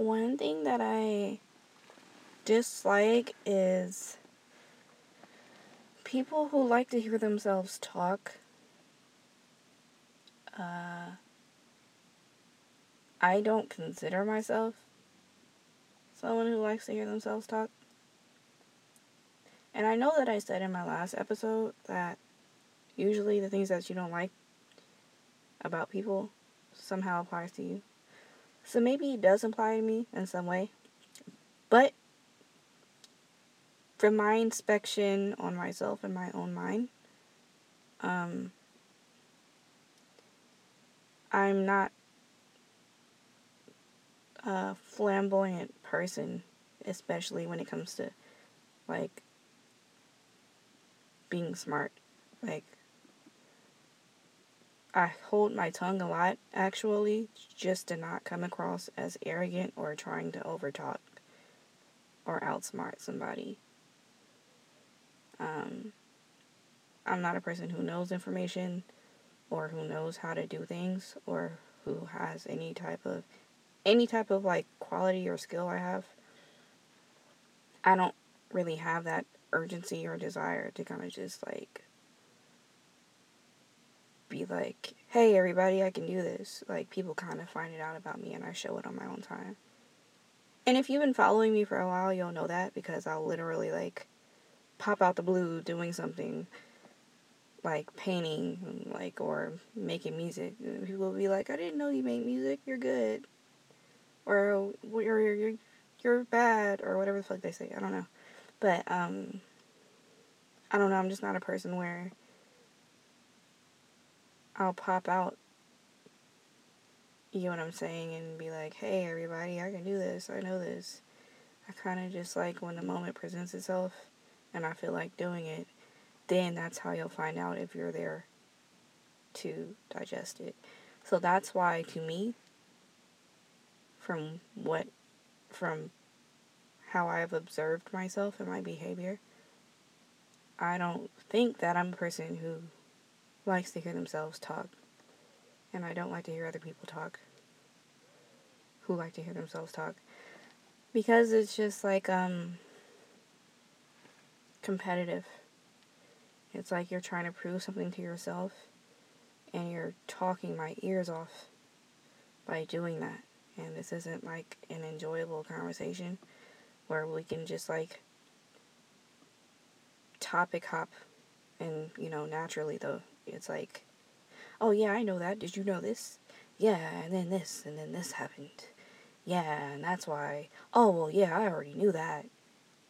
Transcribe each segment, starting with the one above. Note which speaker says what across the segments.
Speaker 1: One thing that I dislike is people who like to hear themselves talk. Uh, I don't consider myself someone who likes to hear themselves talk. And I know that I said in my last episode that usually the things that you don't like about people somehow applies to you. So maybe it does apply to me in some way. But from my inspection on myself and my own mind, um, I'm not a flamboyant person, especially when it comes to like being smart. Like, I hold my tongue a lot, actually, just to not come across as arrogant or trying to overtalk or outsmart somebody. Um, I'm not a person who knows information or who knows how to do things or who has any type of any type of like quality or skill I have. I don't really have that urgency or desire to kind of just like be like, hey, everybody, I can do this. Like, people kind of find it out about me and I show it on my own time. And if you've been following me for a while, you'll know that because I'll literally like pop out the blue doing something like painting, like, or making music. People will be like, I didn't know you made music, you're good. Or, you're, you're, you're bad, or whatever the fuck they say. I don't know. But, um, I don't know, I'm just not a person where I'll pop out, you know what I'm saying, and be like, hey, everybody, I can do this, I know this. I kind of just like when the moment presents itself and I feel like doing it, then that's how you'll find out if you're there to digest it. So that's why, to me, from what, from how I've observed myself and my behavior, I don't think that I'm a person who likes to hear themselves talk. And I don't like to hear other people talk who like to hear themselves talk. Because it's just like, um, competitive. It's like you're trying to prove something to yourself and you're talking my ears off by doing that. And this isn't like an enjoyable conversation where we can just like topic hop and you know naturally though it's like oh yeah i know that. Did you know this? Yeah and then this and then this happened. Yeah and that's why. Oh well yeah i already knew that.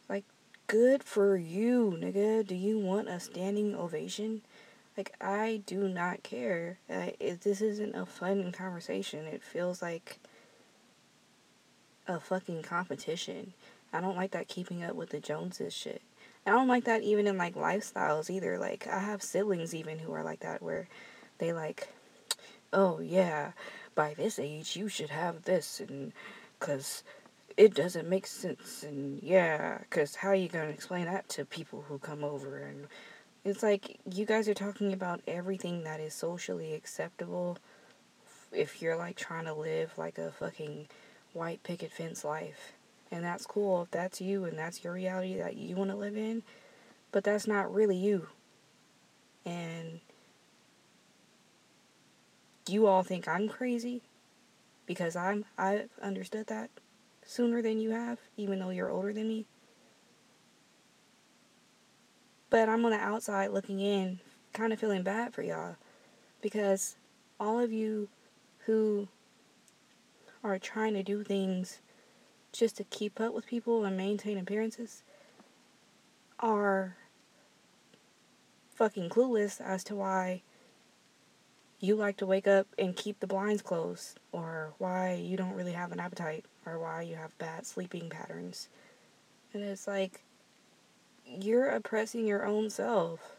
Speaker 1: Like good for you nigga. Do you want a standing ovation? Like i do not care. Uh, if this isn't a fun conversation. It feels like a fucking competition. I don't like that keeping up with the joneses shit I don't like that even in like lifestyles either. Like I have siblings even who are like that where they like, oh yeah, by this age you should have this and cuz it doesn't make sense and yeah, cuz how are you to explain that to people who come over and it's like you guys are talking about everything that is socially acceptable if you're like trying to live like a fucking white picket fence life and that's cool if that's you and that's your reality that you want to live in. But that's not really you. And you all think I'm crazy because I'm I've understood that sooner than you have, even though you're older than me. But I'm on the outside looking in, kind of feeling bad for y'all because all of you who are trying to do things just to keep up with people and maintain appearances are fucking clueless as to why you like to wake up and keep the blinds closed or why you don't really have an appetite or why you have bad sleeping patterns. And it's like you're oppressing your own self.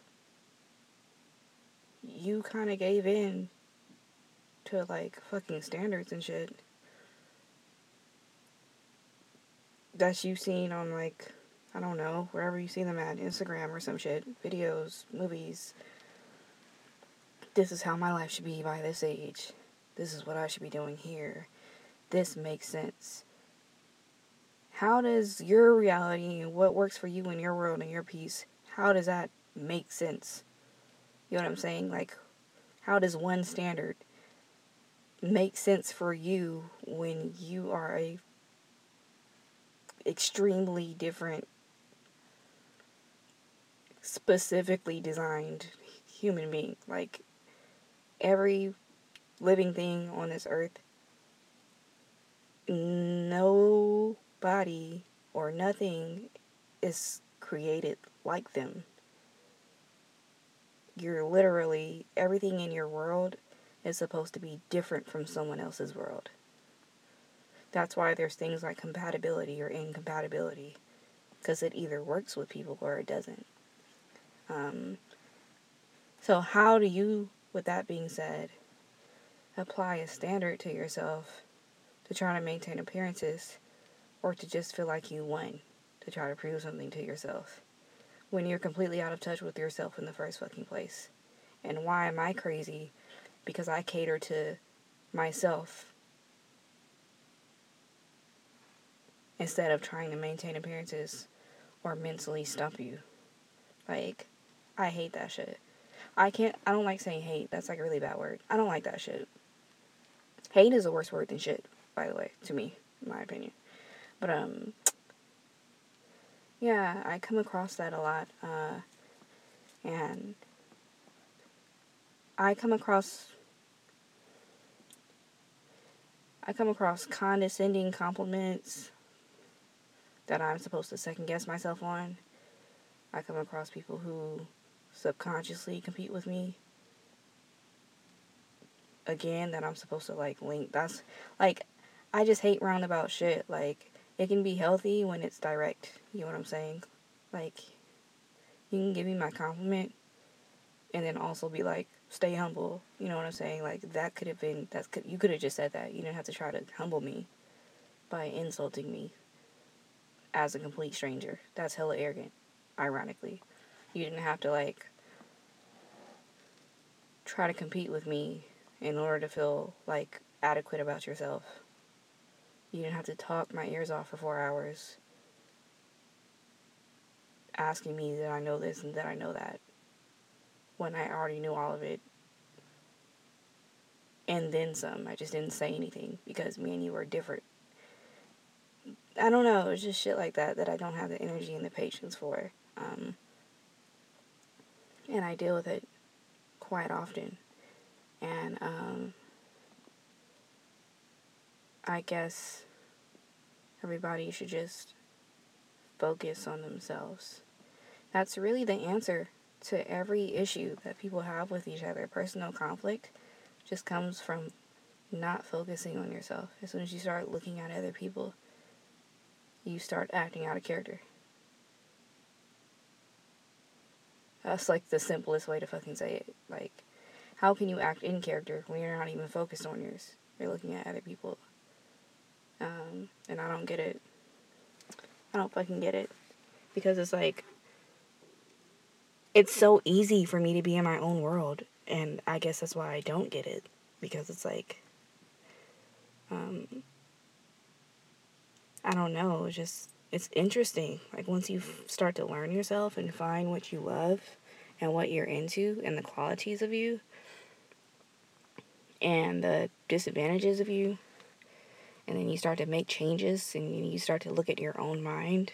Speaker 1: You kind of gave in to like fucking standards and shit. That you've seen on like I don't know, wherever you see them at, Instagram or some shit, videos, movies. This is how my life should be by this age. This is what I should be doing here. This makes sense. how does your reality and what works for you in your world and your peace, how does that make sense? You know what I'm saying? Like, how does one standard make sense for you when you are a extremely different specifically designed human being like every living thing on this earth nobody or nothing is created like them you're literally everything in your world is supposed to be different from someone else's world. That's why there's things like compatibility or incompatibility, because it either works with people or it doesn't. Um, so, how do you, with that being said, apply a standard to yourself to try to maintain appearances or to just feel like you won to try to prove something to yourself when you're completely out of touch with yourself in the first fucking place? And why am I crazy because I cater to myself instead of trying to maintain appearances or mentally stump you. Like, I hate that shit. I can't, I don't like saying hate. That's like a really bad word. I don't like that shit. Hate is a worse word than shit, by the way, to me, in my opinion. But, um, yeah, I come across that a lot. Uh, and I come across I come across condescending compliments that I'm supposed to second guess myself on. I come across people who subconsciously compete with me. Again, that I'm supposed to like link. That's like, I just hate roundabout shit. Like, it can be healthy when it's direct. You know what I'm saying? Like, you can give me my compliment and then also be like, stay humble. You know what I'm saying? Like that could have been that's you could have just said that. You didn't have to try to humble me by insulting me as a complete stranger. That's hella arrogant. Ironically, you didn't have to like try to compete with me in order to feel like adequate about yourself. You didn't have to talk my ears off for four hours asking me that I know this and that I know that when I already knew all of it. And then some. I just didn't say anything because me and you were different. I don't know. It's just shit like that that I don't have the energy and the patience for. Um, and I deal with it quite often. And um, I guess everybody should just focus on themselves. That's really the answer to every issue that people have with each other. Personal conflict just comes from not focusing on yourself. As soon as you start looking at other people, you start acting out of character. That's like the simplest way to fucking say it. Like, how can you act in character when you're not even focused on yours? You're looking at other people. Um, and I don't get it. I don't fucking get it. Because it's like, it's so easy for me to be in my own world and i guess that's why i don't get it because it's like um i don't know it's just it's interesting like once you start to learn yourself and find what you love and what you're into and the qualities of you and the disadvantages of you and then you start to make changes and you start to look at your own mind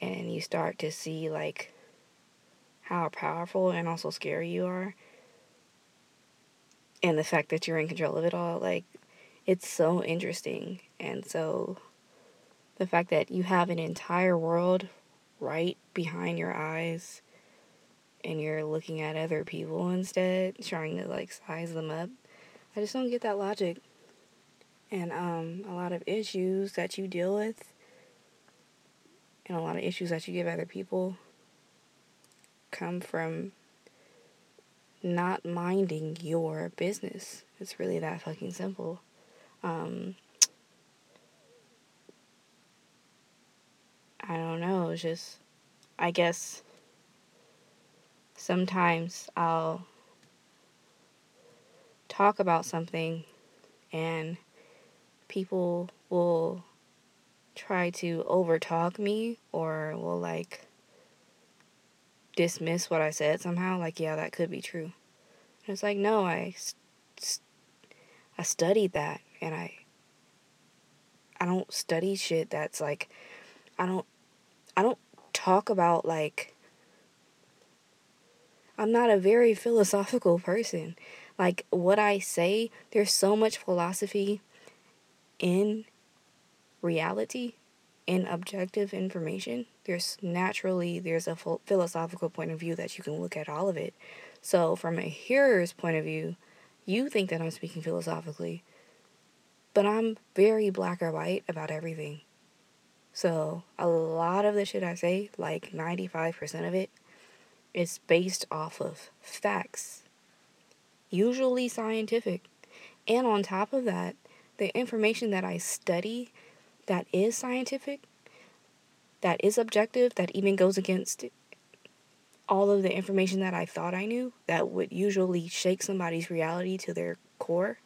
Speaker 1: and you start to see like how powerful and also scary you are. And the fact that you're in control of it all, like, it's so interesting. And so, the fact that you have an entire world right behind your eyes and you're looking at other people instead, trying to, like, size them up, I just don't get that logic. And, um, a lot of issues that you deal with, and a lot of issues that you give other people come from not minding your business. It's really that fucking simple. Um, I It's just, I guess sometimes I'll talk about something and people will try to overtalk me or will like dismiss what I said somehow. Like, yeah, that could be true. And it's like, no, I, I studied that and I, I don't study shit that's like, I don't, I don't talk about like, I'm not a very philosophical person. Like, what I say, there's so much philosophy in reality in objective information. There's naturally there's a philosophical point of view that you can look at all of it. So from a hearer's point of view you think that i'm speaking philosophically but i'm very black or white about everything so a lot of the shit i say like 95% of it is based off of facts usually scientific and on top of that the information that i study that is scientific, that is objective, that even goes against all of the information that I thought I knew, that would usually shake somebody's reality to their core.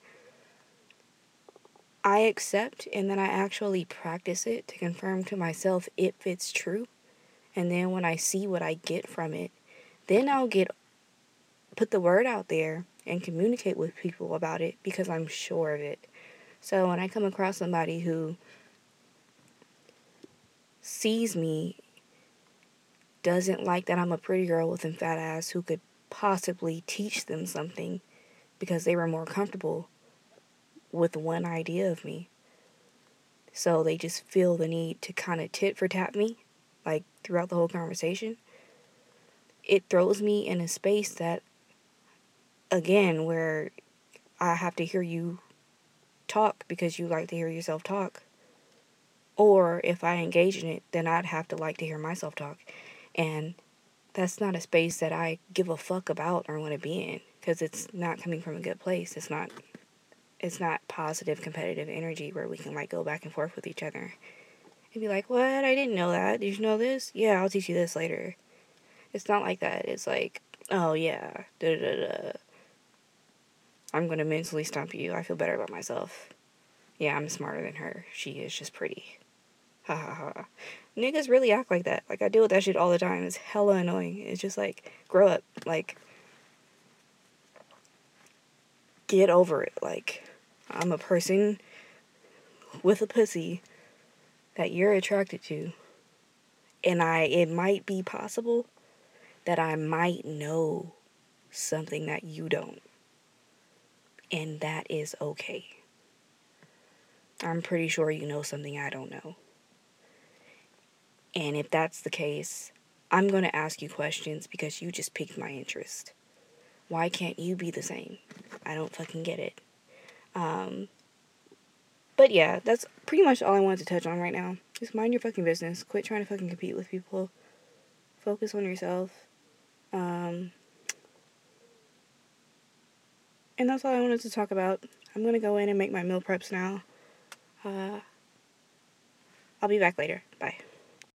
Speaker 1: I accept and then I actually practice it to confirm to myself if it's true. And then when I see what I get from it, then I'll get put the word out there and communicate with people about it because I'm sure of it. So when I come across somebody who sees me doesn't like that I'm a pretty girl with a fat ass who could possibly teach them something because they were more comfortable with one idea of me. So they just feel the need to kind of tit for tat me, like throughout the whole conversation. It throws me in a space that, again, where I have to hear you talk because you like to hear yourself talk. Or if I engage in it, then I'd have to like to hear myself talk. And that's not a space that I give a fuck about or want to be in because it's not coming from a good place. It's not it's not positive competitive energy where we can like go back and forth with each other and be like, "What? I didn't know that. Did you know this? Yeah, I'll teach you this later." It's not like that. It's like, "Oh yeah, da da da." I'm gonna mentally stump you. I feel better about myself. Yeah, I'm smarter than her. She is just pretty. Ha ha ha. Niggas really act like that. Like I deal with that shit all the time. It's hella annoying. It's just like grow up. Like get over it. Like I'm a person with a pussy that you're attracted to. And I it might be possible that I might know something that you don't. And that is okay. I'm pretty sure you know something I don't know. And if that's the case, I'm going to ask you questions because you just piqued my interest. Why can't you be the same? I don't fucking get it. Um, but yeah, that's pretty much all I wanted to touch on right now. Just mind your fucking business. Quit trying to fucking compete with people. Focus on yourself. Um, and that's all I wanted to talk about. I'm gonna go in and make my meal preps now. Uh, I'll be back later. Bye.